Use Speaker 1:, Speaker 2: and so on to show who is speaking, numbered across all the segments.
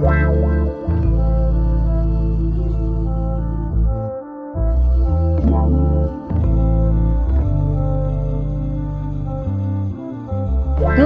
Speaker 1: Wow.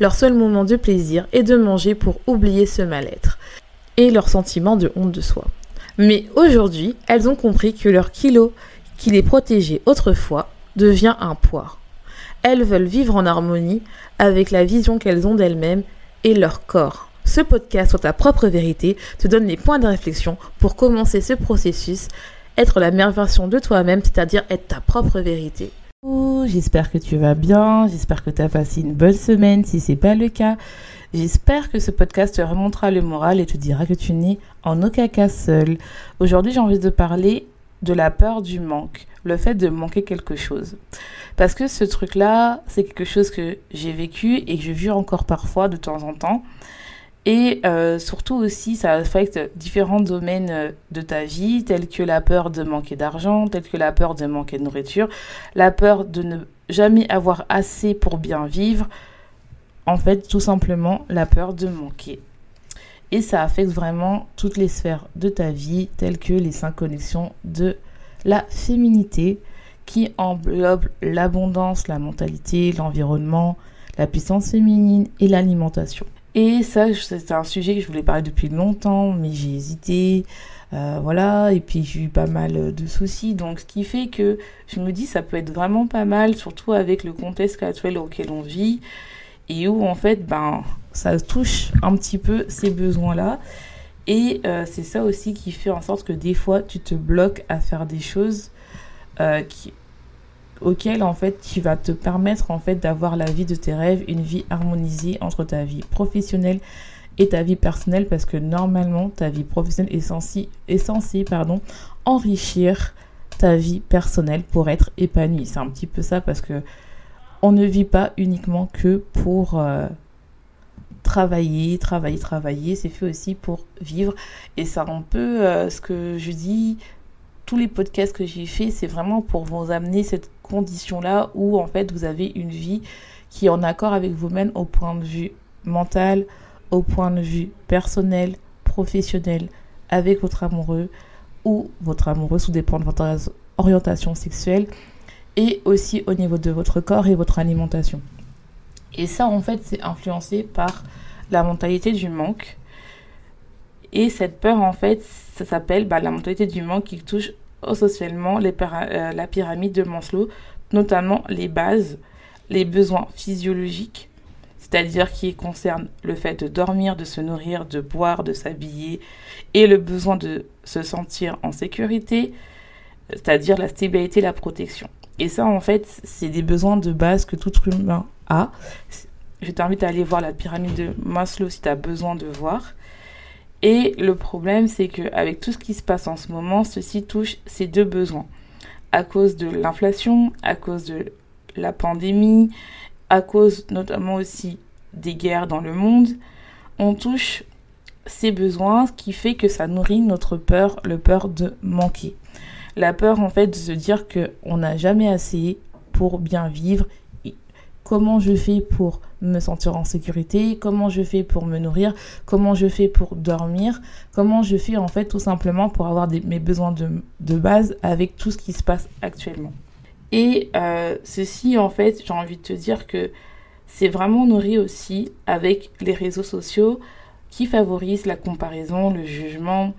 Speaker 1: Leur seul moment de plaisir est de manger pour oublier ce mal-être et leur sentiment de honte de soi. Mais aujourd'hui, elles ont compris que leur kilo qui les protégeait autrefois devient un poids. Elles veulent vivre en harmonie avec la vision qu'elles ont d'elles-mêmes et leur corps. Ce podcast sur ta propre vérité te donne les points de réflexion pour commencer ce processus, être la meilleure version de toi-même, c'est-à-dire être ta propre vérité. J'espère que tu vas bien, j'espère que tu as passé une bonne semaine. Si c'est pas le cas, j'espère que ce podcast te remontera le moral et te dira que tu n'es en aucun cas seul. Aujourd'hui, j'ai envie de parler de la peur du manque, le fait de manquer quelque chose. Parce que ce truc-là, c'est quelque chose que j'ai vécu et que je vis encore parfois de temps en temps. Et euh, surtout aussi, ça affecte différents domaines euh, de ta vie, tels que la peur de manquer d'argent, tels que la peur de manquer de nourriture, la peur de ne jamais avoir assez pour bien vivre. En fait, tout simplement, la peur de manquer. Et ça affecte vraiment toutes les sphères de ta vie, telles que les cinq connexions de la féminité, qui englobent l'abondance, la mentalité, l'environnement, la puissance féminine et l'alimentation. Et ça, c'est un sujet que je voulais parler depuis longtemps, mais j'ai hésité. Euh, voilà, et puis j'ai eu pas mal de soucis. Donc, ce qui fait que je me dis, ça peut être vraiment pas mal, surtout avec le contexte actuel auquel on vit, et où en fait, ben, ça touche un petit peu ces besoins-là. Et euh, c'est ça aussi qui fait en sorte que des fois, tu te bloques à faire des choses euh, qui, auquel en fait qui va te permettre en fait d'avoir la vie de tes rêves, une vie harmonisée entre ta vie professionnelle et ta vie personnelle parce que normalement ta vie professionnelle est censée, enrichir ta vie personnelle pour être épanouie. C'est un petit peu ça parce que on ne vit pas uniquement que pour euh, travailler, travailler, travailler. C'est fait aussi pour vivre. Et c'est un peu euh, ce que je dis tous les podcasts que j'ai fait, c'est vraiment pour vous amener cette condition-là où en fait vous avez une vie qui est en accord avec vous-même au point de vue mental, au point de vue personnel, professionnel, avec votre amoureux ou votre amoureux, sous dépend de votre orientation sexuelle, et aussi au niveau de votre corps et votre alimentation. Et ça, en fait, c'est influencé par la mentalité du manque. Et cette peur, en fait, ça s'appelle bah, la mentalité du manque qui touche socialement euh, la pyramide de Maslow, notamment les bases, les besoins physiologiques, c'est-à-dire qui concernent le fait de dormir, de se nourrir, de boire, de s'habiller, et le besoin de se sentir en sécurité, c'est-à-dire la stabilité, la protection. Et ça, en fait, c'est des besoins de base que tout humain a. Je t'invite à aller voir la pyramide de Maslow si tu as besoin de voir. Et le problème, c'est qu'avec tout ce qui se passe en ce moment, ceci touche ces deux besoins. À cause de l'inflation, à cause de la pandémie, à cause notamment aussi des guerres dans le monde, on touche ces besoins, ce qui fait que ça nourrit notre peur, le peur de manquer. La peur en fait de se dire qu'on n'a jamais assez pour bien vivre comment je fais pour me sentir en sécurité, comment je fais pour me nourrir, comment je fais pour dormir, comment je fais en fait tout simplement pour avoir mes besoins de, base avec tout ce qui se passe actuellement. Et euh, ceci en fait, j'ai envie de te dire que c'est vraiment nourri aussi avec les réseaux sociaux qui favorisent la comparaison, le jugement,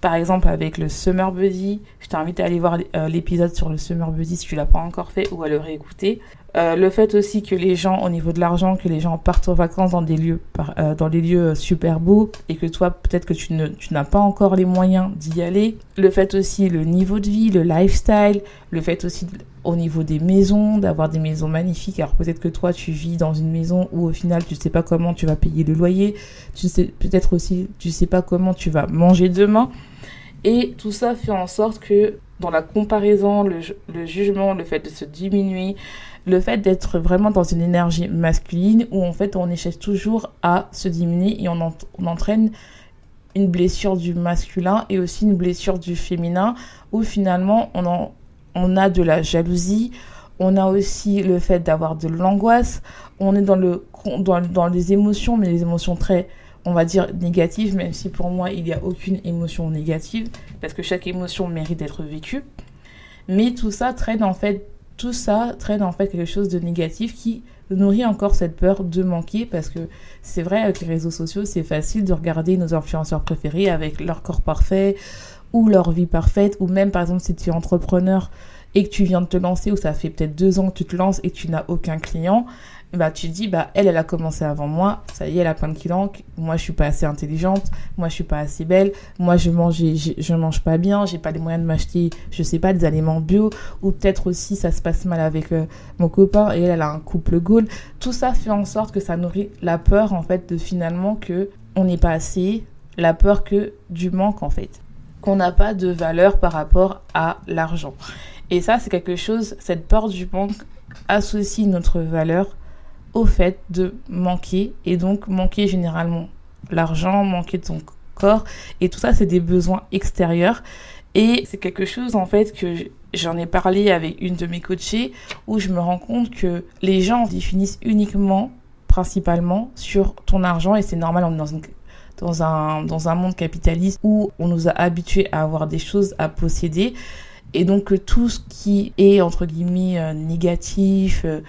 Speaker 1: par exemple avec le Summer Buddy. Je t'invite à aller voir euh, l'épisode sur le Summer Buddy si tu l'as pas encore fait ou à le réécouter. Euh, le fait aussi que les gens, au niveau de l'argent, que les gens partent en vacances dans des lieux, euh, dans des lieux super beaux et que toi, peut-être que tu, ne, tu n'as pas encore les moyens d'y aller. Le fait aussi, le niveau de vie, le lifestyle. Le fait aussi, au niveau des maisons, d'avoir des maisons magnifiques. Alors peut-être que toi, tu vis dans une maison où au final, tu sais pas comment tu vas payer le loyer. Tu sais, peut-être aussi, tu sais pas comment tu vas manger demain. Et tout ça fait en sorte que dans la comparaison, le, jugement, le fait de se diminuer, le fait d'être vraiment dans une énergie masculine où en fait on échelle toujours à se diminuer et on, entraîne une blessure du masculin et aussi une blessure du féminin où finalement on, a de la jalousie, on a aussi le fait d'avoir de l'angoisse, on est dans, dans les émotions, mais les émotions très on va dire négative, même si pour moi il n'y a aucune émotion négative, parce que chaque émotion mérite d'être vécue. Mais tout ça traîne en fait, tout ça traîne en fait quelque chose de négatif qui nourrit encore cette peur de manquer, parce que c'est vrai avec les réseaux sociaux, c'est facile de regarder nos influenceurs préférés avec leur corps parfait ou leur vie parfaite, ou même par exemple si tu es entrepreneur et que tu viens de te lancer, ou ça fait peut-être deux ans que tu te lances et que tu n'as aucun client, bah tu te dis bah elle elle a commencé avant moi. Ça y est elle a plein de clients moi je suis pas assez intelligente. Moi je suis pas assez belle. Moi je mange je, mange pas bien. J'ai pas les moyens de m'acheter je sais pas des aliments bio. Ou peut-être aussi ça se passe mal avec euh, mon copain et elle elle a un couple goal. Tout ça fait en sorte que ça nourrit la peur en fait de finalement que on n'est pas assez. La peur que du manque en fait. Qu'on n'a pas de valeur par rapport à l'argent et ça c'est quelque chose cette peur du manque associe notre valeur au fait de manquer et donc manquer généralement l'argent, manquer de ton corps. Et tout ça c'est des besoins extérieurs. Et c'est quelque chose en fait que j'en ai parlé avec une de mes coachées où je me rends compte que les gens définissent uniquement principalement sur ton argent. Et c'est normal on est dans dans un, dans un monde capitaliste où on nous a habitués à avoir des choses à posséder et donc tout ce qui est entre guillemets euh, négatif euh,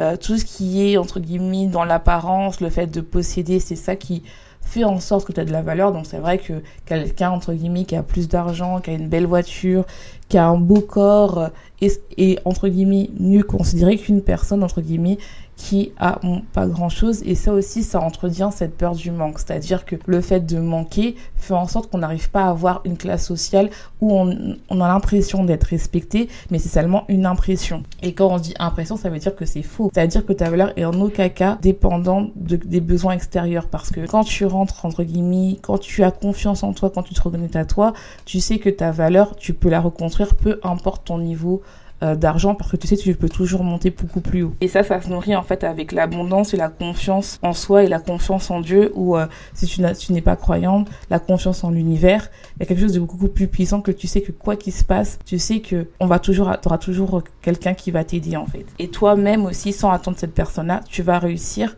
Speaker 1: euh, tout ce qui est entre guillemets dans l'apparence, le fait de posséder, c'est ça qui fait en sorte que tu as de la valeur. Donc c'est vrai que quelqu'un entre guillemets qui a plus d'argent, qui a une belle voiture, qui a un beau corps est, euh, est entre guillemets mieux considéré qu'une personne entre guillemets qui a pas grand chose et ça aussi ça entretient cette peur du manque. C'est à dire que le fait de manquer fait en sorte qu'on n'arrive pas à avoir une classe sociale où on, a l'impression d'être respecté mais c'est seulement une impression. Et quand on dit impression ça veut dire que c'est faux. C'est à dire que ta valeur est en aucun cas dépendante de, des besoins extérieurs parce que quand tu rentres entre guillemets quand tu as confiance en toi quand tu te reconnais à toi tu sais que ta valeur tu peux la reconstruire peu importe ton niveau euh, d'argent parce que tu sais tu peux toujours monter beaucoup plus haut. Et ça, ça se nourrit en fait avec l'abondance et la confiance en soi et la confiance en Dieu ou euh, si tu n'es pas croyante, la confiance en l'univers. Il y a quelque chose de beaucoup plus puissant que tu sais que quoi qu'il se passe, tu sais que on va toujours, auras toujours quelqu'un qui va t'aider en fait. Et toi-même aussi, sans attendre cette personne-là, tu vas réussir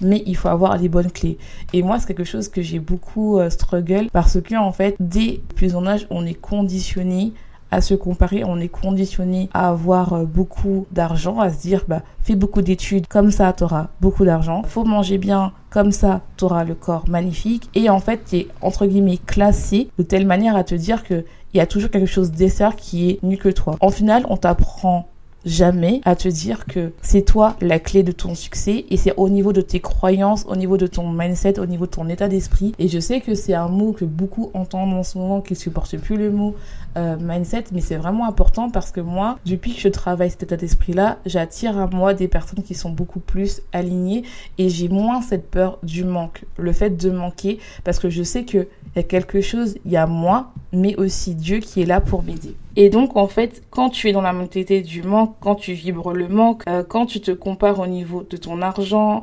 Speaker 1: mais il faut avoir les bonnes clés. Et moi, c'est quelque chose que j'ai beaucoup euh, struggle parce que en fait, dès plus en âge, on est conditionné à se comparer, on est conditionné à avoir euh, beaucoup d'argent, à se dire bah fais beaucoup d'études, comme ça tu auras beaucoup d'argent. Faut manger bien, comme ça tu auras le corps magnifique et en fait tu es entre guillemets classé de telle manière à te dire que il y a toujours quelque chose d'essert qui est mieux que toi. En final, on t'apprend jamais à te dire que c'est toi la clé de ton succès et c'est au niveau de tes croyances, au niveau de ton mindset, au niveau de ton état d'esprit. Et je sais que c'est un mot que beaucoup entendent en ce moment, qui supportent plus le mot euh, mindset, mais c'est vraiment important parce que moi, depuis que je travaille cet état d'esprit-là, j'attire à moi des personnes qui sont beaucoup plus alignées et j'ai moins cette peur du manque, le fait de manquer, parce que je sais que il y a quelque chose, il y a moi, mais aussi Dieu qui est là pour m'aider. Et donc, en fait, quand tu es dans la mentalité du manque, quand tu vibres le manque, euh, quand tu te compares au niveau de ton argent,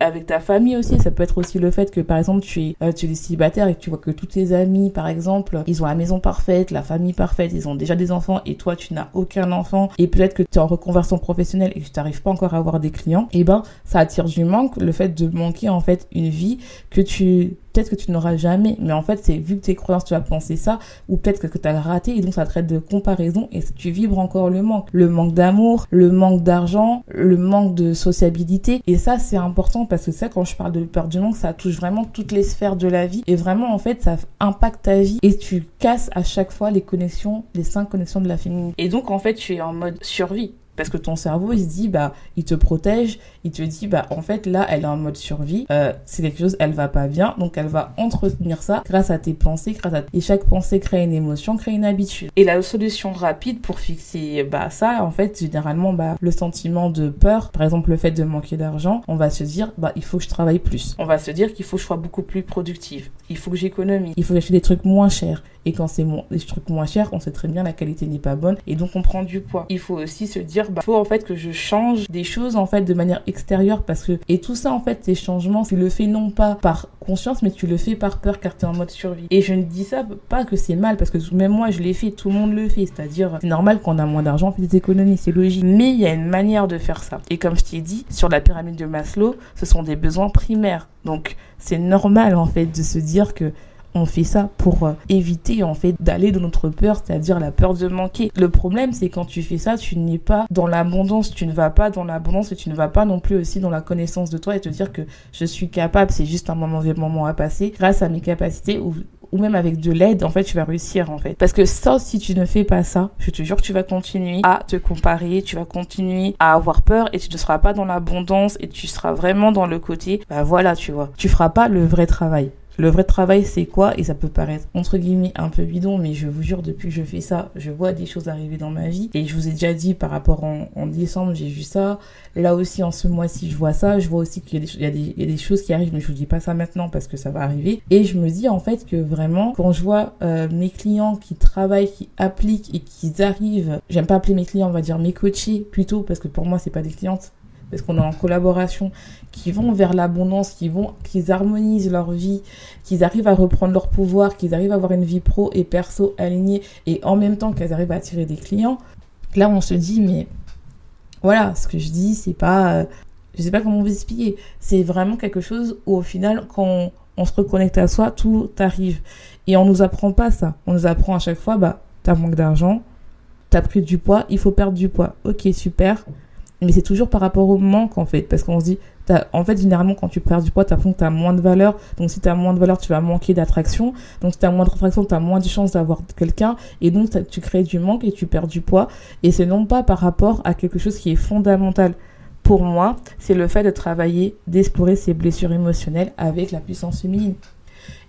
Speaker 1: avec ta famille aussi, ça peut être aussi le fait que, par exemple, tu es, euh, tu es célibataire et que tu vois que tous tes amis, par exemple, ils ont la maison parfaite, la famille parfaite, ils ont déjà des enfants et toi, tu n'as aucun enfant et peut-être que tu es en reconversion professionnelle et que tu n'arrives pas encore à avoir des clients, et eh ben, ça attire du manque, le fait de manquer, en fait, une vie que tu peut-être que tu n'auras jamais, mais en fait, c'est vu que tes croyances, tu as pensé ça, ou peut-être que, tu as raté, et donc ça traite de comparaison, et tu vibres encore le manque. Le manque d'amour, le manque d'argent, le manque de sociabilité, et ça, c'est important parce que ça, quand je parle de peur du manque, ça touche vraiment toutes les sphères de la vie, et vraiment, en fait, ça impacte ta vie, et tu casses à chaque fois les connexions, les cinq connexions de la féminine. Et donc, en fait, tu es en mode survie. Parce que ton cerveau, il se dit, bah, il te protège, il te dit, bah, en fait, là, elle est en mode survie, euh, c'est quelque chose, elle va pas bien, donc elle va entretenir ça grâce à tes pensées, grâce à... Et chaque pensée crée une émotion, crée une habitude. Et la solution rapide pour fixer, bah, ça, en fait, généralement, bah, le sentiment de peur, par exemple, le fait de manquer d'argent, on va se dire, bah, il faut que je travaille plus. On va se dire qu'il faut que je sois beaucoup plus productive il faut que j'économise, il faut acheter des trucs moins chers. Et quand c'est des trucs moins chers, on sait très bien la qualité n'est pas bonne et donc on prend du poids. Il faut aussi se dire, bah, faut en fait que je change des choses en fait de manière extérieure parce que et tout ça en fait ces changements, tu le fais non pas par conscience mais tu le fais par peur car tu es en mode survie. Et je ne dis ça pas que c'est mal parce que même moi je l'ai fait, tout le monde le fait, c'est-à-dire c'est normal qu'on a moins d'argent, on fait des économies, c'est logique. Mais il y a une manière de faire ça. Et comme je t'ai dit, sur la pyramide de Maslow, ce sont des besoins primaires. Donc c'est normal en fait de se dire que on fait ça pour euh, éviter en fait d'aller dans notre peur, c'est-à-dire la peur de manquer. Le problème, c'est quand tu fais ça, tu n'es pas dans l'abondance, tu ne vas pas dans l'abondance et tu ne vas pas non plus aussi dans la connaissance de toi et te dire que je suis capable, c'est juste un moment, un moment à passer grâce à mes capacités ou ou même avec de l'aide, en fait, tu vas réussir, en fait. Parce que ça, si tu ne fais pas ça, je te jure que tu vas continuer à te comparer, tu vas continuer à avoir peur et tu ne seras pas dans l'abondance et tu seras vraiment dans le côté, bah voilà, tu vois. Tu feras pas le vrai travail. Le vrai travail, c'est quoi? Et ça peut paraître entre guillemets un peu bidon, mais je vous jure, depuis que je fais ça, je vois des choses arriver dans ma vie. Et je vous ai déjà dit par rapport en, décembre, j'ai vu ça. Là aussi, en ce mois-ci, je vois ça. Je vois aussi qu'il y, a des choses qui arrivent, mais je vous dis pas ça maintenant parce que ça va arriver. Et je me dis en fait que vraiment, quand je vois euh, mes clients qui travaillent, qui appliquent et qui arrivent, j'aime pas appeler mes clients, on va dire mes coachés plutôt, parce que pour moi, c'est pas des clientes parce qu'on est en collaboration, qui vont vers l'abondance, qui vont, qu'ils harmonisent leur vie, qu'ils arrivent à reprendre leur pouvoir, qu'ils arrivent à avoir une vie pro et perso alignée, et en même temps qu'elles arrivent à attirer des clients. Là, on se dit, mais voilà, ce que je dis, c'est pas, je sais pas comment vous expliquer. C'est vraiment quelque chose où au final, quand on, se reconnecte à soi, tout arrive. Et on nous apprend pas ça. On nous apprend à chaque fois, bah, t'as manque d'argent, t'as pris du poids, il faut perdre du poids. Ok, super mais c'est toujours par rapport au manque en fait parce qu'on se dit en fait généralement quand tu perds du poids tu as que tu as moins de valeur. Donc si tu as moins de valeur tu vas manquer d'attraction. Donc si tu as moins d'attraction tu as moins de chances d'avoir quelqu'un. Et donc tu crées du manque et tu perds du poids. Et c'est non pas par rapport à quelque chose qui est fondamental. Pour moi c'est le fait de travailler d'explorer ses blessures émotionnelles avec la puissance féminine.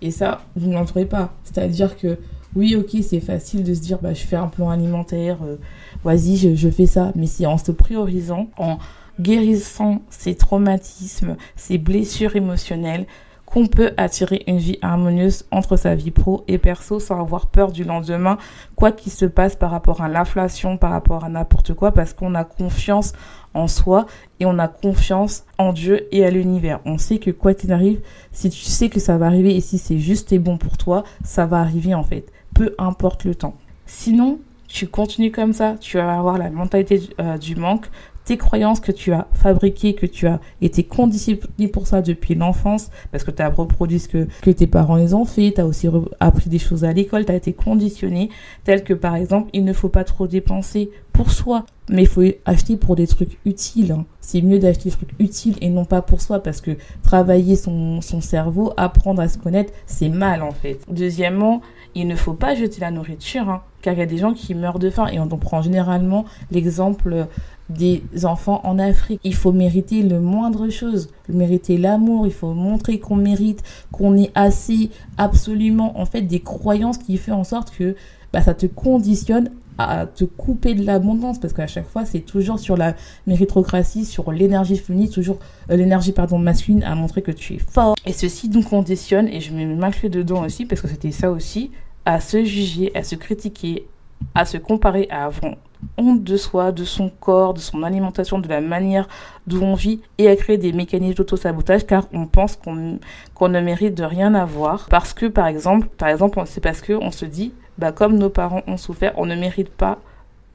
Speaker 1: Et ça vous n'entrez pas. C'est à dire que oui ok c'est facile de se dire bah je fais un plan alimentaire euh, vas-y, je, fais ça. Mais c'est en se priorisant, en guérissant ces traumatismes, ces blessures émotionnelles, qu'on peut attirer une vie harmonieuse entre sa vie pro et perso sans avoir peur du lendemain, quoi qu'il se passe par rapport à l'inflation, par rapport à n'importe quoi, parce qu'on a confiance en soi et on a confiance en Dieu et à l'univers. On sait que quoi qu'il arrive, si tu sais que ça va arriver et si c'est juste et bon pour toi, ça va arriver en fait, peu importe le temps. Sinon, tu continues comme ça, tu vas avoir la mentalité euh, du manque, tes croyances que tu as fabriquées, que tu as été conditionné pour ça depuis l'enfance, parce que tu as reproduit ce que, que tes parents les ont fait, tu as aussi appris des choses à l'école, tu as été conditionné, tel que par exemple, il ne faut pas trop dépenser pour soi, mais il faut acheter pour des trucs utiles. Hein. C'est mieux d'acheter des trucs utiles et non pas pour soi, parce que travailler son, son cerveau, apprendre à se connaître, c'est mal en fait. Deuxièmement, il ne faut pas jeter la nourriture, hein, car il y a des gens qui meurent de faim, et on prend généralement l'exemple des enfants en Afrique. Il faut mériter le moindre chose, mériter l'amour, il faut montrer qu'on mérite, qu'on est assez absolument. En fait des croyances qui font en sorte que bah, ça te conditionne à te couper de l'abondance parce qu'à chaque fois c'est toujours sur la méritocratie, sur l'énergie féminine, toujours euh, l'énergie pardon masculine à montrer que tu es fort. Et ceci nous conditionne et je me mets dedans aussi parce que c'était ça aussi à se juger, à se critiquer, à se comparer à avant honte de soi, de son corps, de son alimentation, de la manière dont on vit et à créer des mécanismes d'auto-sabotage car on pense qu'on qu'on ne mérite de rien avoir parce que par exemple, par exemple, c'est parce que on se dit bah comme nos parents ont souffert, on ne mérite pas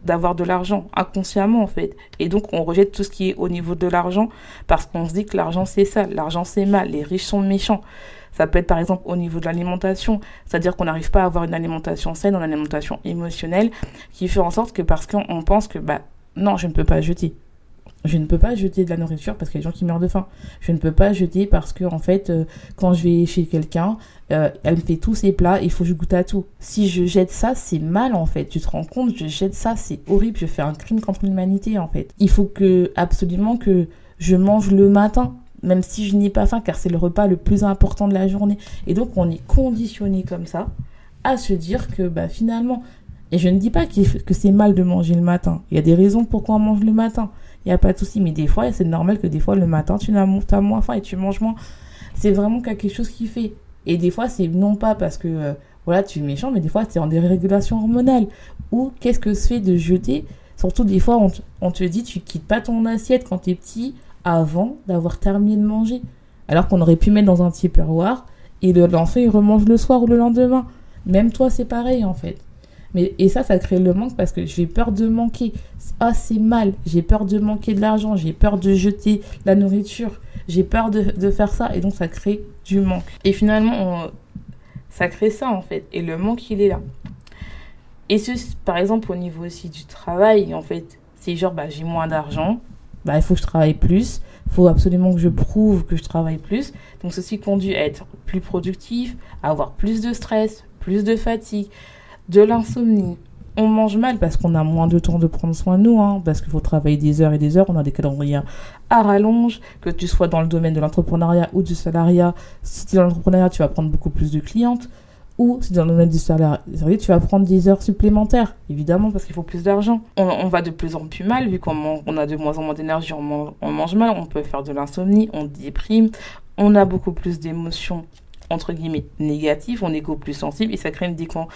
Speaker 1: d'avoir de l'argent inconsciemment en fait et donc on rejette tout ce qui est au niveau de l'argent parce qu'on se dit que l'argent c'est ça, l'argent c'est mal, les riches sont méchants. Ça peut être par exemple au niveau de l'alimentation, c'est-à-dire qu'on n'arrive pas à avoir une alimentation saine, une alimentation émotionnelle, qui fait en sorte que parce qu'on pense que bah non, je ne peux pas jeter. Je ne peux pas jeter de la nourriture parce qu'il y a des gens qui meurent de faim. Je ne peux pas jeter parce que en fait, euh, quand je vais chez quelqu'un, euh, elle me fait tous ses plats, il faut que je goûte à tout. Si je jette ça, c'est mal en fait. Tu te rends compte, je jette ça, c'est horrible. Je fais un crime contre l'humanité en fait. Il faut que absolument que je mange le matin même si je n'ai pas faim, car c'est le repas le plus important de la journée. Et donc, on est conditionné comme ça à se dire que bah, finalement, et je ne dis pas que c'est mal de manger le matin. Il y a des raisons pourquoi on mange le matin. Il a pas de souci. Mais des fois, c'est normal que des fois, le matin, tu as moins faim et tu manges moins. C'est vraiment quelque chose qui fait. Et des fois, c'est non pas parce que euh, voilà, tu es méchant, mais des fois, c'est en dérégulation hormonale. Ou qu'est-ce que c'est de jeter? Surtout, des fois, on, te dit, tu quittes pas ton assiette quand tu es petit avant d'avoir terminé de manger. Alors qu'on aurait pu mettre dans un tupperware et l'enfant, il remange le soir ou le lendemain. Même toi, c'est pareil, en fait. Mais, et ça, ça crée le manque parce que j'ai peur de manquer. Ah, c'est mal. J'ai peur de manquer de l'argent. J'ai peur de jeter la nourriture. J'ai peur de, de, faire ça. Et donc, ça crée du manque. Et finalement, on, ça crée ça en fait. Et le manque, il est là. Et ce, par exemple, au niveau aussi du travail, en fait, c'est genre, bah, j'ai moins d'argent, bah, il faut que je travaille plus, il faut absolument que je prouve que je travaille plus. Donc, ceci conduit à être plus productif, à avoir plus de stress, plus de fatigue, de l'insomnie, on mange mal parce qu'on a moins de temps de prendre soin de nous, hein, parce qu'il faut travailler des heures et des heures, on a des calendriers à rallonge, que tu sois dans le domaine de l'entrepreneuriat ou du salariat. Si tu es dans l'entrepreneuriat, tu vas prendre beaucoup plus de clientes, ou si tu es dans le domaine du salariat, tu vas prendre des heures supplémentaires, évidemment, parce qu'il faut plus d'argent. On, va de plus en plus mal, vu qu'on on a de moins en moins d'énergie, on, on mange mal, on peut faire de l'insomnie, on déprime, on a beaucoup plus d'émotions entre guillemets négatives, on est beaucoup plus sensible et ça crée une décon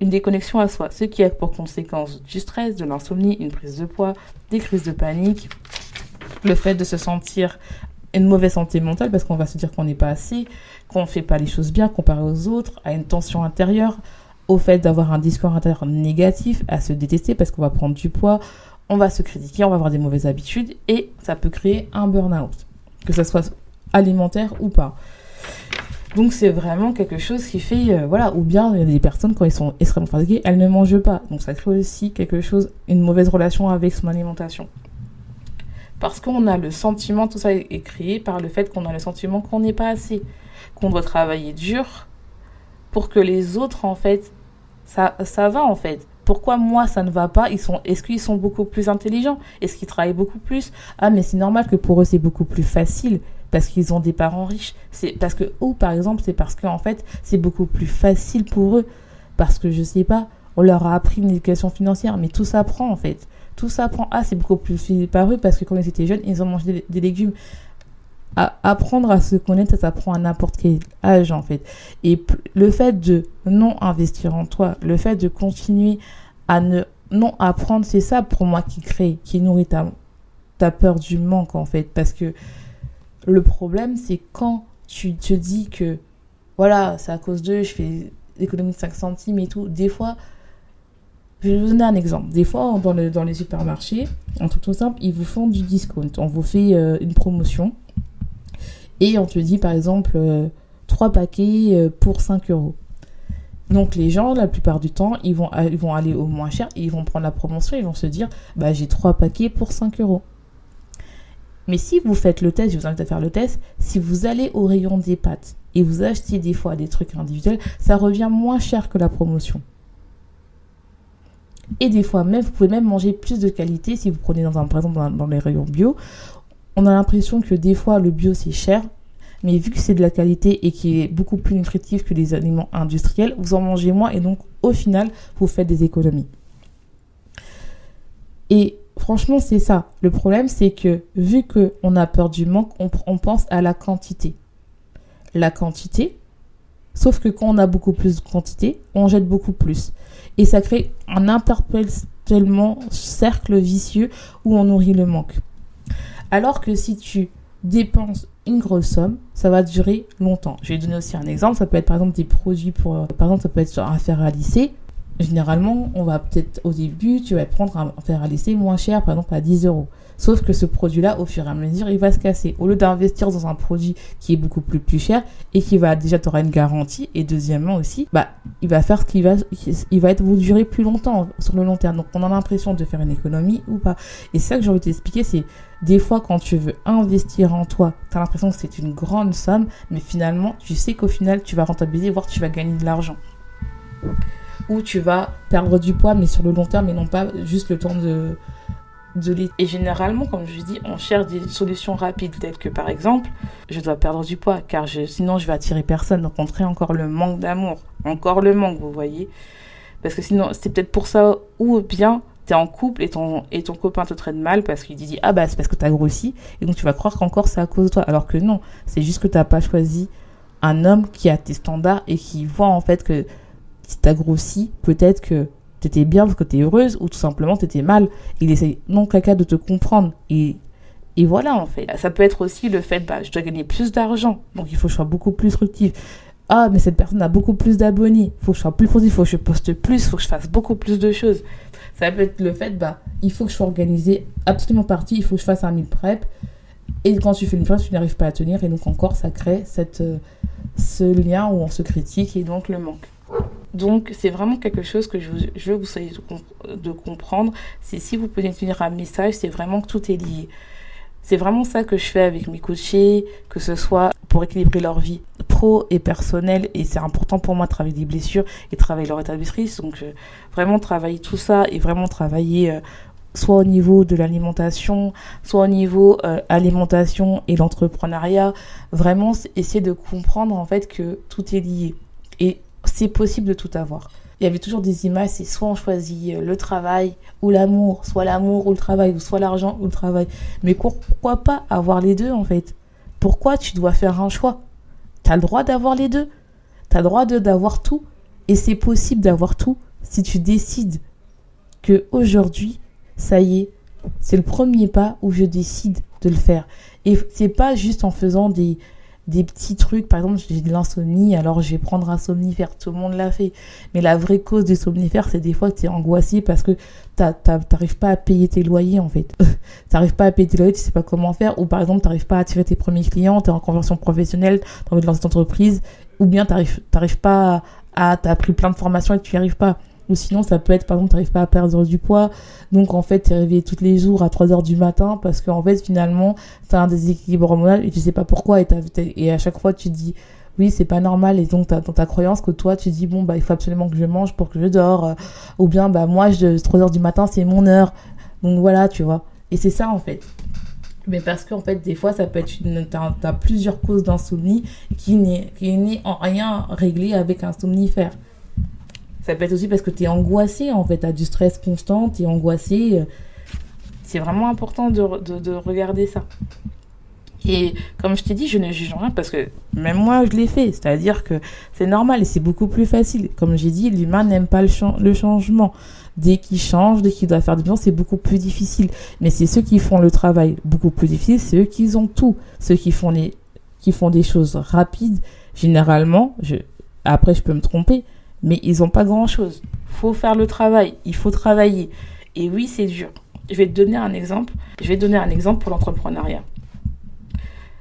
Speaker 1: une déconnexion à soi, ce qui a pour conséquence du stress, de l'insomnie, une prise de poids, des crises de panique, le fait de se sentir une mauvaise santé mentale parce qu'on va se dire qu'on n'est pas assez, qu'on ne fait pas les choses bien comparé aux autres, à une tension intérieure, au fait d'avoir un discours intérieur négatif, à se détester parce qu'on va prendre du poids, on va se critiquer, on va avoir des mauvaises habitudes et ça peut créer un burn-out, que ce soit alimentaire ou pas. Donc c'est vraiment quelque chose qui fait, euh, voilà, ou bien il y a des personnes quand elles sont extrêmement fatiguées, elles ne mangent pas. Donc ça crée aussi quelque chose, une mauvaise relation avec son alimentation. Parce qu'on a le sentiment, tout ça est créé par le fait qu'on a le sentiment qu'on n'est pas assez, qu'on doit travailler dur pour que les autres, en fait, ça, ça va en fait. Pourquoi moi ça ne va pas? Ils sont, est-ce qu'ils sont beaucoup plus intelligents? Est-ce qu'ils travaillent beaucoup plus? Ah mais c'est normal que pour eux c'est beaucoup plus facile parce qu'ils ont des parents riches. C'est parce que, ou par exemple, c'est parce qu'en fait, c'est beaucoup plus facile pour eux. Parce que, je sais pas, on leur a appris une éducation financière, mais tout s'apprend en fait. Tout s'apprend. Ah, c'est beaucoup plus facile par eux parce que quand ils étaient jeunes, ils ont mangé des, légumes. apprendre à se connaître, ça s'apprend à n'importe quel âge en fait. Et le fait de non investir en toi, le fait de continuer à ne non apprendre, c'est ça pour moi qui crée, qui nourrit ta, ta peur du manque en fait. Parce que le problème, c'est quand tu te dis que, voilà, c'est à cause d'eux, je fais l'économie de 5 centimes et tout. Des fois, je vais vous donner un exemple. Des fois, dans, les supermarchés, en tout, tout simple, ils vous font du discount. On vous fait euh, une promotion. Et on te dit, par exemple, euh, trois 3 paquets euh, pour 5 euros. Donc les gens, la plupart du temps, ils vont, ils vont aller au moins cher, ils vont prendre la promotion, ils vont se dire, bah j'ai 3 paquets pour 5 euros. Mais si vous faites le test, je vous invite à faire le test, si vous allez au rayon des pâtes et vous achetez des fois des trucs individuels, ça revient moins cher que la promotion. Et des fois même, vous pouvez même manger plus de qualité si vous prenez dans un, par exemple dans, les rayons bio. On a l'impression que des fois le bio c'est cher, mais vu que c'est de la qualité et qui est beaucoup plus nutritif que les aliments industriels, vous en mangez moins et donc au final vous faites des économies. Et franchement, c'est ça. Le problème, c'est que vu qu'on a peur du manque, on, pense à la quantité. La quantité, sauf que quand on a beaucoup plus de quantité, on jette beaucoup plus. Et ça crée un imperpétuellement cercle vicieux où on nourrit le manque. Alors que si tu dépenses une grosse somme, ça va durer longtemps. Je vais donner aussi un exemple. Ça peut être par exemple des produits pour, par exemple, ça peut être un fer à lisser généralement, on va peut-être au début, tu vas prendre un fer à laisser moins cher, par exemple à 10 euros. Sauf que ce produit-là, au fur et à mesure, il va se casser. Au lieu d'investir dans un produit qui est beaucoup plus cher et qui va déjà tu auras une garantie et deuxièmement aussi, bah il va faire ce qu'il va, il va être vous durer plus longtemps sur le long terme. Donc on a l'impression de faire une économie ou pas. Et ça que j'ai envie de t'expliquer, c'est des fois quand tu veux investir en toi, tu as l'impression que c'est une grande somme, mais finalement tu sais qu'au final tu vas rentabiliser, voire tu vas gagner de l'argent où tu vas perdre du poids, mais sur le long terme, et non pas juste le temps de, de Et généralement, comme je dis, on cherche des solutions rapides, telles que par exemple, je dois perdre du poids, car sinon je vais attirer personne. Donc on crée encore le manque d'amour, encore le manque, vous voyez. Parce que sinon, c'est peut-être pour ça, ou bien tu es en couple et ton, et ton copain te traite mal parce qu'il dit ah bah c'est parce que tu as grossi et donc tu vas croire qu'encore c'est à cause de toi alors que non c'est juste que tu n'as pas choisi un homme qui a tes standards et qui voit en fait que si t'as grossi, peut-être que t'étais bien parce que t'es heureuse ou tout simplement t'étais mal. Il essaye non caca de te comprendre et et voilà en fait. Ça peut être aussi le fait, bah, je dois gagner plus d'argent, donc il faut que je sois beaucoup plus structif. Ah, mais cette personne a beaucoup plus d'abonnés, il faut que je sois plus il faut que je poste plus, il faut que je fasse beaucoup plus de choses. Ça peut être le fait, bah, il faut que je sois organisé absolument parti, il faut que je fasse un meal prep. Et quand tu fais une chose, tu n'arrives pas à tenir, et donc encore, ça crée cette, euh, ce lien où on se critique et donc le manque. Donc, c'est vraiment quelque chose que je, veux que vous soyez de, comprendre. C'est si vous pouvez tenir un message, c'est vraiment que tout est lié. C'est vraiment ça que je fais avec mes coachés, que ce soit pour équilibrer leur vie pro et personnelle. Et c'est important pour moi de travailler des blessures et travailler leur d'esprit. Donc, je, vraiment travailler tout ça et vraiment travailler euh, soit au niveau de l'alimentation, soit au niveau euh, alimentation et l'entrepreneuriat. Vraiment essayer de comprendre en fait que tout est lié. C'est possible de tout avoir. Il y avait toujours des images, c'est soit on choisit euh, le travail ou l'amour, soit l'amour ou le travail, soit l'argent ou le travail. Mais pourquoi pas avoir les deux en fait? Pourquoi tu dois faire un choix? Tu as le droit d'avoir les deux. Tu as le droit d'avoir tout. Et c'est possible d'avoir tout si tu décides que aujourd'hui, ça y est, c'est le premier pas où je décide de le faire. Et c'est pas juste en faisant des, des petits trucs. Par exemple, j'ai de l'insomnie, alors je vais prendre un somnifère. Tout le monde l'a fait. Mais la vraie cause du somnifère, c'est des fois que tu es angoissé parce que t'arrives pas à payer tes loyers, en fait. t'arrives pas à payer tes loyers, tu sais pas comment faire. Ou par exemple, t'arrives pas à attirer tes premiers clients, t'es en conversion professionnelle, t'as envie de lancer ton entreprise. Ou bien t'arrives pas à, t'as pris plein de formations et tu n'y arrives pas. Ou sinon, ça peut être, par exemple, tu n'arrives pas à perdre du poids. Donc, en fait, tu es réveillé tous les jours à 3 heures du matin parce qu'en fait, finalement, tu as un déséquilibre hormonal et tu sais pas pourquoi. Et, à chaque fois, tu dis, oui, c'est pas normal. Et donc, dans ta croyance que toi, tu dis, bon, bah, il faut absolument que je mange pour que je dors. Ou bien, bah, moi, je, 3 heures du matin, c'est mon heure. Donc, voilà, tu vois. Et c'est ça, en fait. Mais parce qu'en fait, des fois, ça peut être une. T'as as plusieurs causes d'insomnie qui n'est en rien réglé avec un somnifère. Ça peut être aussi parce que tu es angoissé, en fait, tu as du stress constant, tu es angoissé. Euh, c'est vraiment important de, de, de, regarder ça. Et comme je t'ai dit, je ne juge rien parce que même moi, je l'ai fait. C'est-à-dire que c'est normal et c'est beaucoup plus facile. Comme j'ai dit, l'humain n'aime pas le, le, changement. Dès qu'il change, dès qu'il doit faire du bien, c'est beaucoup plus difficile. Mais c'est ceux qui font le travail beaucoup plus difficile, c'est eux qui ont tout. Ceux qui font, les, qui font des choses rapides, généralement, je, après je peux me tromper, mais ils n'ont pas grand-chose. faut faire le travail, il faut travailler. Et oui, c'est dur. Je vais te donner un exemple. Je vais te donner un exemple pour l'entrepreneuriat.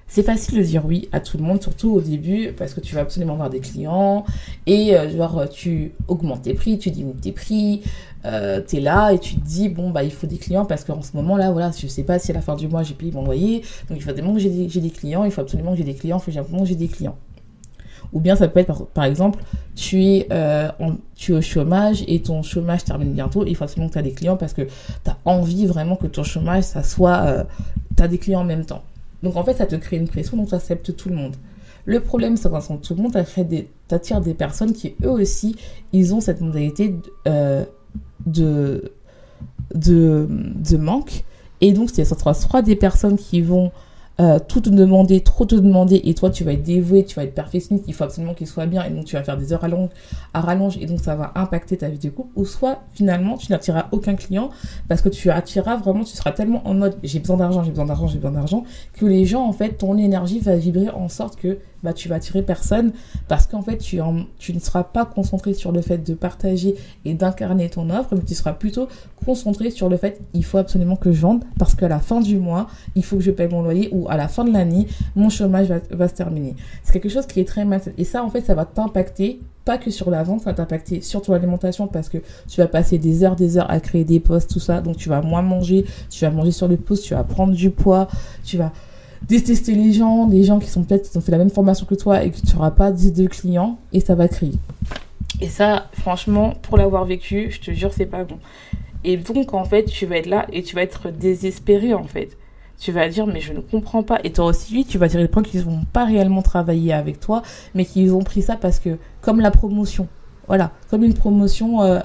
Speaker 1: C'est facile de dire oui à tout le monde, surtout au début, parce que tu vas absolument avoir des clients et euh, genre tu augmentes tes prix, tu diminues tes prix, euh, tu es là et tu te dis bon bah il faut des clients parce qu'en ce moment là voilà je sais pas si à la fin du mois j'ai payé mon loyer donc il faut absolument que j'ai des, des, clients, il faut absolument que j'ai des clients, il faut absolument que j'ai des clients. Ou bien ça peut être par, exemple, tu es, euh, tu es au chômage et ton chômage termine bientôt. il faut absolument que tu as des clients parce que tu as envie vraiment que ton chômage, ça soit... Euh, tu as des clients en même temps. Donc en fait, ça te crée une pression, donc tu acceptes tout le monde. Le problème, c'est quand tout le monde, tu attires des personnes qui, eux aussi, ils ont cette modalité euh, de, de, de manque. Et donc, sera soit des personnes qui vont euh, tout te demander, trop te demander, et toi tu vas être dévoué, tu vas être perfectionniste, il faut absolument qu'il soit bien, et donc tu vas faire des heures à, longue, à rallonge, et donc ça va impacter ta vie de couple, ou soit finalement tu n'attireras aucun client parce que tu attireras vraiment, tu seras tellement en mode j'ai besoin d'argent, j'ai besoin d'argent, j'ai besoin d'argent, que les gens en fait, ton énergie va vibrer en sorte que bah, tu vas attirer personne parce qu'en fait, tu, ne seras pas concentré sur le fait de partager et d'incarner ton offre, mais tu seras plutôt concentré sur le fait il faut absolument que je vende parce qu'à la fin du mois, il faut que je paye mon loyer ou à la fin de l'année, mon chômage va, se terminer. C'est quelque chose qui est très mal. Et ça, en fait, ça va t'impacter pas que sur la vente, ça va t'impacter sur ton alimentation parce que tu vas passer des heures, des heures à créer des postes, tout ça. Donc tu vas moins manger, tu vas manger sur le pouce, tu vas prendre du poids, tu vas détester les gens, des gens qui sont peut-être qui ont fait la même formation que toi et que tu n'auras pas de clients et ça va crier. Et ça, franchement, pour l'avoir vécu, je te jure, c'est pas bon. Et donc, en fait, tu vas être là et tu vas être désespéré, en fait. Tu vas dire, mais je ne comprends pas. Et toi aussi, tu vas dire les points qu'ils vont pas réellement travailler avec toi, mais qu'ils ont pris ça parce que, comme la promotion, voilà, comme une promotion euh,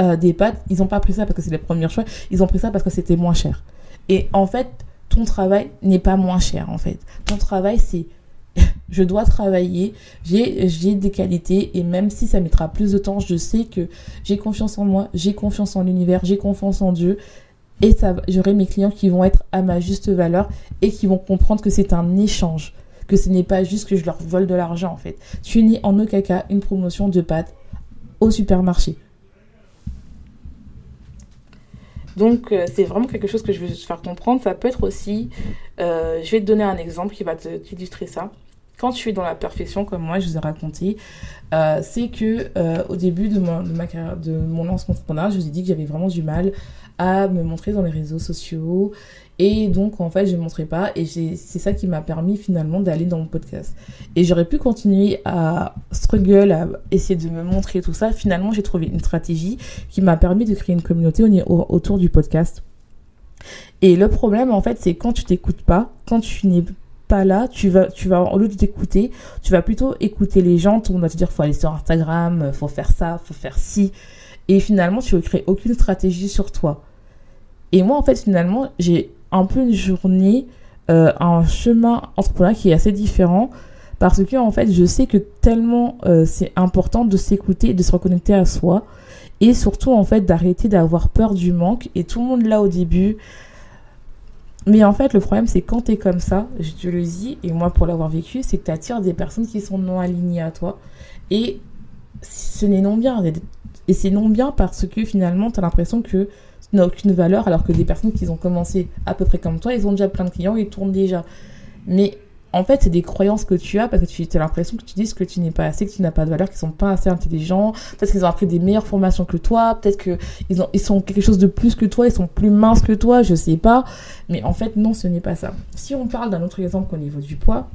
Speaker 1: euh, des pâtes, ils n'ont pas pris ça parce que c'est les premiers choix, ils ont pris ça parce que c'était moins cher. Et en fait, ton travail n'est pas moins cher en fait. Ton travail, c'est Je dois travailler, j'ai des qualités et même si ça mettra plus de temps, je sais que j'ai confiance en moi, j'ai confiance en l'univers, j'ai confiance en Dieu et ça j'aurai mes clients qui vont être à ma juste valeur et qui vont comprendre que c'est un échange, que ce n'est pas juste que je leur vole de l'argent en fait. Tu n'es en aucun cas une promotion de pâtes au supermarché. Donc euh, c'est vraiment quelque chose que je veux te faire comprendre. Ça peut être aussi, euh, je vais te donner un exemple qui va t'illustrer ça quand tu es dans la perfection, comme moi, je vous ai raconté, euh, c'est que euh, au début de, mon, de, ma carrière, de mon lancement entrepreneurial, je vous ai dit que j'avais vraiment du mal à me montrer dans les réseaux sociaux. Et donc, en fait, je ne montrais pas. Et c'est ça qui m'a permis finalement d'aller dans mon podcast. Et j'aurais pu continuer à struggle, à essayer de me montrer tout ça. Finalement, j'ai trouvé une stratégie qui m'a permis de créer une communauté autour du podcast. Et le problème, en fait, c'est quand tu t'écoutes pas, quand tu n'es pas là, tu vas, tu vas, au lieu de t'écouter, tu vas plutôt écouter les gens. Tout le monde va te dire, faut aller sur Instagram, faut faire ça, faut faire ci. Et finalement, tu ne crées aucune stratégie sur toi. Et moi, en fait, finalement, j'ai un peu une journée, euh, un chemin entrepreneurial qui est assez différent. Parce que, en fait, je sais que tellement euh, c'est important de s'écouter, de se reconnecter à soi. Et surtout, en fait, d'arrêter d'avoir peur du manque. Et tout le monde, là, au début, mais en fait, le problème, c'est quand tu es comme ça, je te le dis, et moi pour l'avoir vécu, c'est que tu attires des personnes qui sont non alignées à toi. Et ce n'est non bien. Et c'est non bien parce que finalement, tu as l'impression que tu n'as aucune valeur, alors que des personnes qui ont commencé à peu près comme toi, ils ont déjà plein de clients, ils tournent déjà. Mais en fait, c'est des croyances que tu as parce que tu as l'impression que tu dis que tu n'es pas assez, que tu n'as pas de valeur, qu'ils sont pas assez intelligents. Peut-être qu'ils ont appris des meilleures formations que toi. Peut-être qu'ils ils sont quelque chose de plus que toi. Ils sont plus minces que toi. Je sais pas. Mais en fait, non, ce n'est pas ça. Si on parle d'un autre exemple au niveau du poids,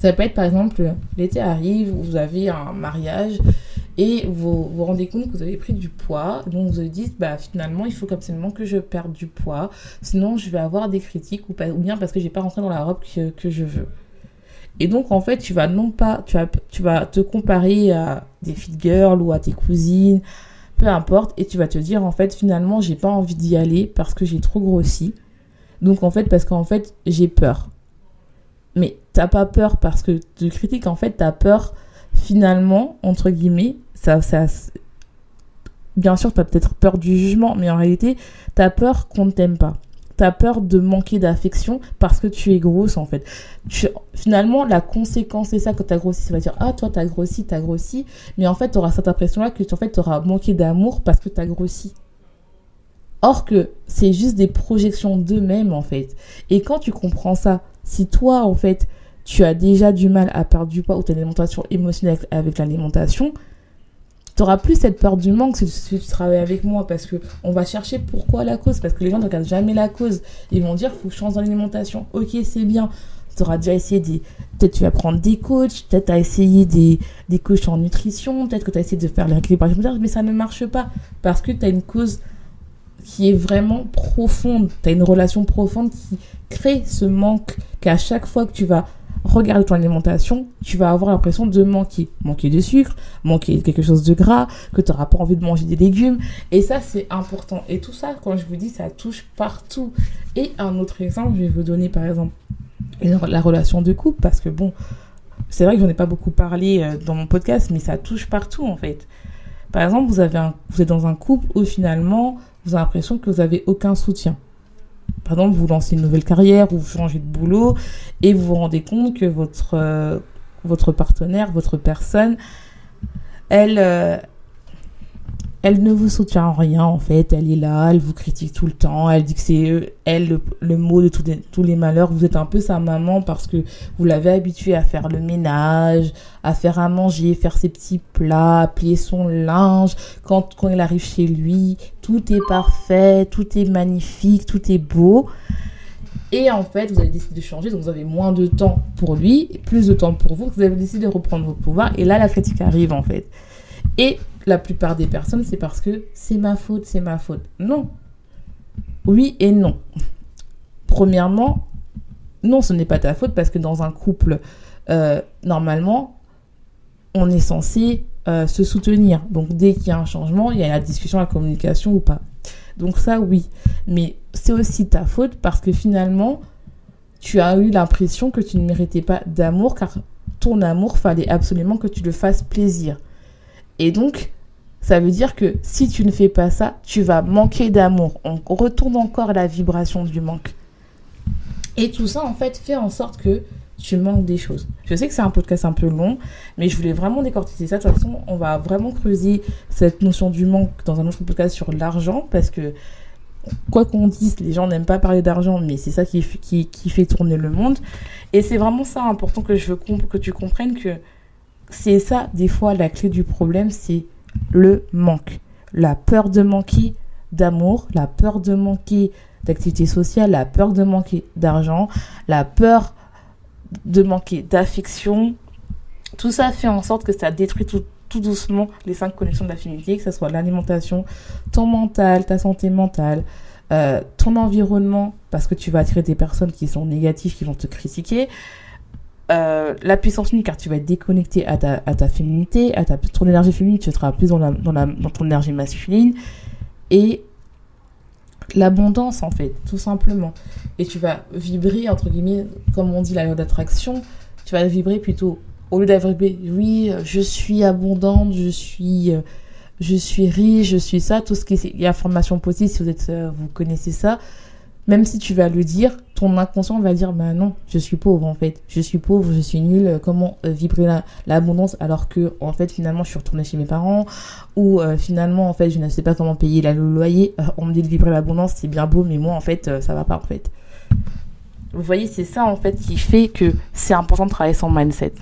Speaker 1: ça peut être par exemple, l'été arrive, vous avez un mariage et vous vous rendez compte que vous avez pris du poids. Donc vous vous dites, bah finalement, il faut absolument que je perde du poids. Sinon, je vais avoir des critiques ou, bien parce que j'ai pas rentré dans la robe que, que je veux. Et donc, en fait, tu vas non pas, tu vas, tu vas te comparer à des fit girls ou à tes cousines, peu importe, et tu vas te dire, en fait, finalement, j'ai pas envie d'y aller parce que j'ai trop grossi. Donc, en fait, parce qu'en fait, j'ai peur. Mais t'as pas peur parce que tu critiques, en fait, t'as peur, finalement, entre guillemets, ça, ça, bien sûr, t'as peut-être peur du jugement, mais en réalité, t'as peur qu'on ne t'aime pas t'as peur de manquer d'affection parce que tu es grosse en fait. finalement, la conséquence c'est ça quand t'as grossi, ça va dire ah toi t'as grossi, t'as grossi, mais en fait t'auras cette impression là que en fait t'auras manqué d'amour parce que t'as grossi. Or que c'est juste des projections d'eux-mêmes en fait. Et quand tu comprends ça, si toi en fait tu as déjà du mal à perdre du poids ou tu as une alimentation émotionnelle avec l'alimentation, tu plus cette peur du manque si, tu travailles avec moi parce que on va chercher pourquoi la cause parce que les gens ne regardent jamais la cause. Ils vont dire faut que je change dans l'alimentation ok c'est bien. Tu auras déjà essayé des peut-être tu vas prendre des coachs peut-être tu as essayé des, des coachs en nutrition peut-être que tu as essayé de faire l'équilibrage mais ça ne marche pas parce que tu as une cause qui est vraiment profonde. Tu as une relation profonde qui crée ce manque qu'à chaque fois que tu vas regarde ton alimentation, tu vas avoir l'impression de manquer. Manquer de sucre, manquer quelque chose de gras, que tu n'auras pas envie de manger des légumes. Et ça, c'est important. Et tout ça, quand je vous dis, ça touche partout. Et un autre exemple, je vais vous donner par exemple la relation de couple, parce que bon, c'est vrai que j'en ai pas beaucoup parlé euh, dans mon podcast, mais ça touche partout en fait. Par exemple, vous, avez vous êtes dans un couple où finalement, vous avez l'impression que vous avez aucun soutien par exemple, vous lancez une nouvelle carrière ou vous changez de boulot et vous vous rendez compte que votre, euh, votre partenaire, votre personne, elle, euh, elle ne vous soutient en rien en fait, elle est là, elle vous critique tout le temps, elle dit que c'est elle le, mot de tous les, tous les malheurs, vous êtes un peu sa maman parce que vous l'avez habituée à faire le ménage, à faire à manger, faire ses petits plats, plier son linge, quand, quand il arrive chez lui, tout est parfait, tout est magnifique, tout est beau. Et en fait, vous avez décidé de changer, donc vous avez moins de temps pour lui, et plus de temps pour vous, vous avez décidé de reprendre vos pouvoirs, et là, la critique arrive en fait. Et la plupart des personnes, c'est parce que c'est ma faute, c'est ma faute. Non. Oui et non. Premièrement, non, ce n'est pas ta faute parce que dans un couple, euh, normalement, on est censé euh, se soutenir. Donc dès qu'il y a un changement, il y a la discussion, la communication ou pas. Donc ça, oui. Mais c'est aussi ta faute parce que finalement, tu as eu l'impression que tu ne méritais pas d'amour car ton amour, fallait absolument que tu le fasses plaisir. Et donc, ça veut dire que si tu ne fais pas ça, tu vas manquer d'amour. On retourne encore la vibration du manque. Et tout ça, en fait, fait en sorte que tu manques des choses. Je sais que c'est un podcast un peu long, mais je voulais vraiment décortiquer ça. De toute façon, on va vraiment creuser cette notion du manque dans un autre podcast sur l'argent, parce que quoi qu'on dise, les gens n'aiment pas parler d'argent, mais c'est ça qui, fait tourner le monde. Et c'est vraiment ça important que je veux que tu comprennes que c'est ça, des fois, la clé du problème, c'est le manque. La peur de manquer d'amour, la peur de manquer d'activité sociale, la peur de manquer d'argent, la peur de manquer d'affection. Tout ça fait en sorte que ça détruit tout, doucement les cinq connexions d'affinité, que ce soit l'alimentation, ton mental, ta santé mentale, euh, ton environnement, parce que tu vas attirer des personnes qui sont négatives, qui vont te critiquer. Euh, la puissance nulle, car tu vas être déconnecté à ta, à ta féminité, à ta, ton énergie féminine, tu seras plus dans, la, dans, ton énergie masculine. Et l'abondance, en fait, tout simplement. Et tu vas vibrer, entre guillemets, comme on dit la loi d'attraction, tu vas vibrer plutôt au lieu d'avoir oui, je suis abondante, je suis, euh, je suis riche, je suis ça, tout ce qui est information positive, si vous êtes, euh, vous connaissez ça, même si tu vas le dire, ton inconscient va dire, bah non, je suis pauvre en fait, je suis pauvre, je suis euh, comment vibrer l'abondance alors que en fait finalement je suis retournée chez mes parents ou finalement en fait je ne sais pas comment payer le loyer, on me dit de vibrer l'abondance, c'est bien beau, mais moi en fait ça va pas en fait. Vous voyez, c'est ça en fait qui fait que c'est important de travailler son mindset.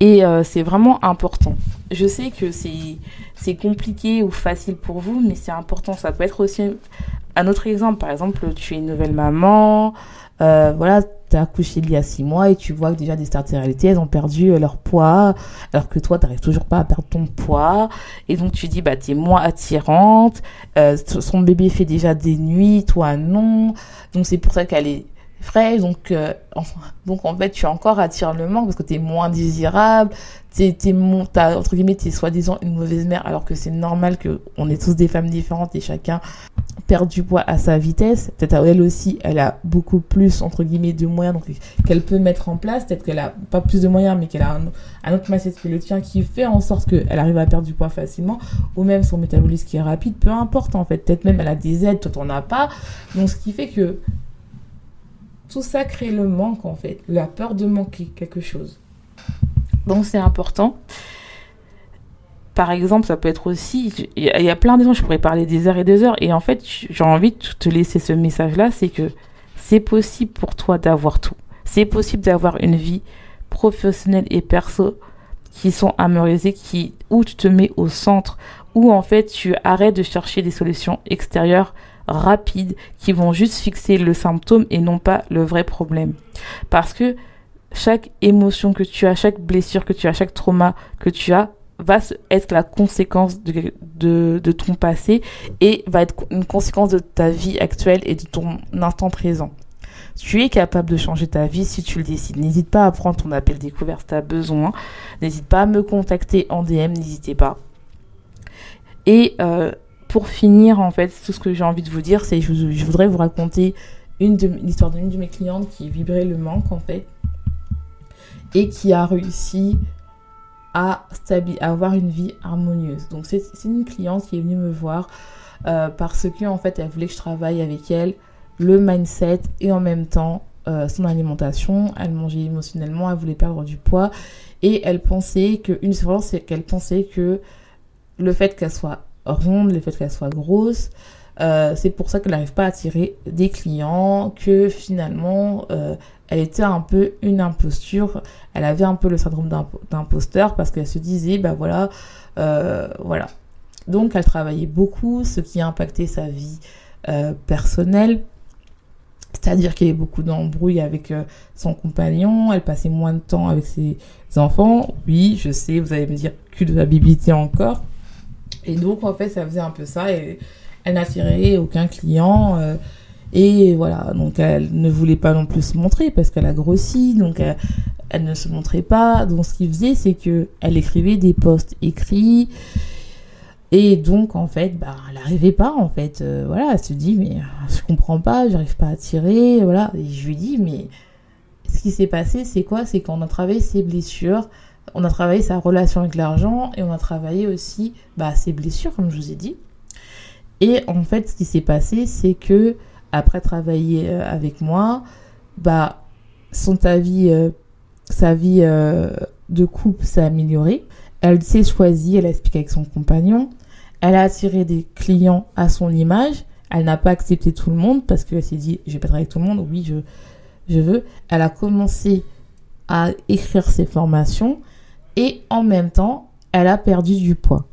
Speaker 1: Et euh, c'est vraiment important. Je sais que c'est compliqué ou facile pour vous, mais c'est important. Ça peut être aussi un autre exemple. Par exemple, tu es une nouvelle maman, euh, voilà, tu as accouché il y a six mois et tu vois que déjà des stars de réalité, elles ont perdu euh, leur poids, alors que toi, tu n'arrives toujours pas à perdre ton poids. Et donc, tu dis, bah, tu es moins attirante, euh, son bébé fait déjà des nuits, toi non. Donc, c'est pour ça qu'elle est fraîche. Donc, euh, donc en fait, tu as encore attires le manque parce que tu es moins désirable. Tu es, entre guillemets, tu es soi-disant une mauvaise mère alors que c'est normal que on est tous des femmes différentes et chacun perd du poids à sa vitesse. Peut-être elle aussi, elle a beaucoup plus, entre guillemets, de moyens qu'elle peut mettre en place. Peut-être qu'elle a pas plus de moyens, mais qu'elle a un, autre mindset que le tien qui fait en sorte qu'elle arrive à perdre du poids facilement ou même son métabolisme qui est rapide. Peu importe, en fait. Peut-être même elle a des aides, toi t'en as pas. Donc, ce qui fait que tout ça crée le manque en fait, la peur de manquer quelque chose. Donc c'est important. Par exemple, ça peut être aussi, il y, a plein d'exemples, je pourrais parler des heures et des heures, et en fait, j'ai envie de te laisser ce message-là, c'est que c'est possible pour toi d'avoir tout. C'est possible d'avoir une vie professionnelle et perso qui sont amorisées, qui, où tu te mets au centre, où en fait tu arrêtes de chercher des solutions extérieures rapides qui vont juste fixer le symptôme et non pas le vrai problème. Parce que chaque émotion que tu as, chaque blessure que tu as, chaque trauma que tu as va être la conséquence de, ton passé et va être une conséquence de ta vie actuelle et de ton instant présent. Tu es capable de changer ta vie si tu le décides. N'hésite pas à prendre ton appel découvert si tu as besoin. N'hésite pas à me contacter en DM, n'hésitez pas. Et euh, pour finir, en fait, tout ce que j'ai envie de vous dire, c'est que je, voudrais vous raconter l'histoire d'une de mes clientes qui vibrait le manque, en fait, et qui a réussi à, avoir une vie harmonieuse. Donc, c'est une cliente qui est venue me voir euh, parce que, en fait, elle voulait que je travaille avec elle le mindset et en même temps euh, son alimentation. Elle mangeait émotionnellement, elle voulait perdre du poids et elle pensait que, une différence, c'est qu'elle pensait que le fait qu'elle soit ronde, le fait qu'elle soit grosse. Euh, c'est pour ça qu'elle n'arrive pas à attirer des clients, que finalement euh, elle était un peu une imposture, elle avait un peu le syndrome d'imposteur parce qu'elle se disait, bah voilà, euh, voilà. Donc elle travaillait beaucoup, ce qui a impacté sa vie personnelle, c'est-à-dire qu'il y avait beaucoup d'embrouilles avec son compagnon, elle passait moins de temps avec ses enfants. Oui, je sais, vous allez me dire culpabilité encore. Et donc, en fait, ça faisait un peu ça. Elle n'attirait aucun client. Euh, et voilà, donc elle ne voulait pas non plus se montrer parce qu'elle a grossi. Donc, elle, ne se montrait pas. Donc, ce qu'il faisait, c'est que elle écrivait des posts écrits. Et donc, en fait, bah, elle n'arrivait pas, en fait. Euh, voilà, elle se dit, mais je comprends pas, j'arrive pas à tirer. Voilà. Et je lui dis, mais ce qui s'est passé, c'est quoi? C'est qu'on a travaillé ses blessures, on a travaillé sa relation avec l'argent et on a travaillé aussi bah, ses blessures, comme je vous ai dit. Et en fait, ce qui s'est passé, c'est que après travailler euh, avec moi, bah, son ta euh, sa vie euh, de couple s'est améliorée. Elle s'est choisie, elle a expliqué avec son compagnon. Elle a attiré des clients à son image. Elle n'a pas accepté tout le monde parce qu'elle s'est dit, je vais pas travailler avec tout le monde. Oui, je, je veux. Elle a commencé à écrire ses formations et en même temps, elle a perdu du poids.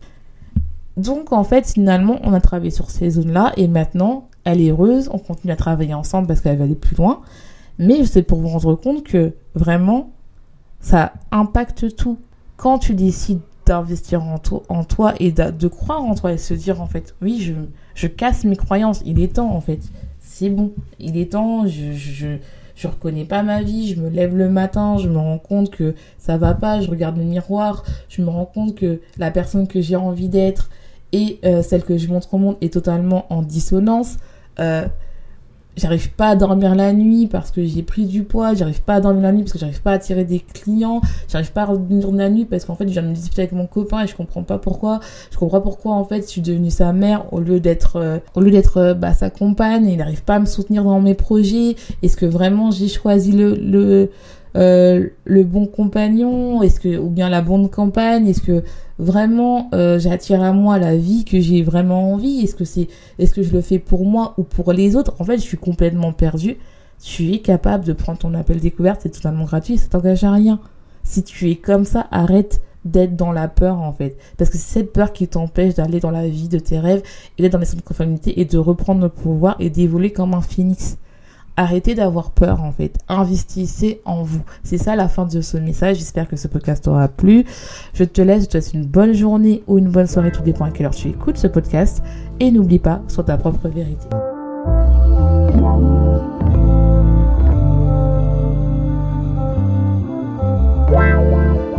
Speaker 1: Donc en fait, finalement, on a travaillé sur ces zones-là et maintenant, elle est heureuse, on continue à travailler ensemble parce qu'elle va aller plus loin. Mais c'est pour vous rendre compte que vraiment, ça impacte tout. Quand tu décides d'investir en, toi et de, croire en toi et se dire en fait, oui, je, je casse mes croyances, il est temps en fait. C'est bon, il est temps, je, je, je reconnais pas ma vie, je me lève le matin, je me rends compte que ça va pas, je regarde le miroir, je me rends compte que la personne que j'ai envie d'être et euh, celle que je montre au monde est totalement en dissonance. Euh, j'arrive pas à dormir la nuit parce que j'ai pris du poids, j'arrive pas à dormir la nuit parce que j'arrive pas à attirer des clients, j'arrive pas à dormir la nuit parce qu'en fait je viens de me disputer avec mon copain et je comprends pas pourquoi, je comprends pas pourquoi en fait je suis devenue sa mère au lieu d'être euh, au lieu d'être bah, sa compagne. Et il n'arrive pas à me soutenir dans mes projets, est-ce que vraiment j'ai choisi le euh, le bon compagnon Est-ce que ou bien la bonne campagne Est-ce que vraiment euh, j'attire à moi la vie que j'ai vraiment envie? Est-ce que c'est est-ce que je le fais pour moi ou pour les autres? En fait, je suis complètement perdue. Tu es capable de prendre ton appel découverte, c'est totalement gratuit, ça t'engage à rien. Si tu es comme ça, arrête d'être dans la peur en fait. Parce que c'est cette peur qui t'empêche d'aller dans la vie de tes rêves et d'être dans les centres de conformité et de reprendre le pouvoir et d'évoluer comme un phénix. Arrêtez d'avoir peur en fait. Investissez en vous. C'est ça la fin de ce message. J'espère que ce podcast t'aura plu. Je te laisse. Je te souhaite une bonne journée ou une bonne soirée. Tout dépend à quelle heure tu écoutes ce podcast. Et n'oublie pas, sois ta propre vérité.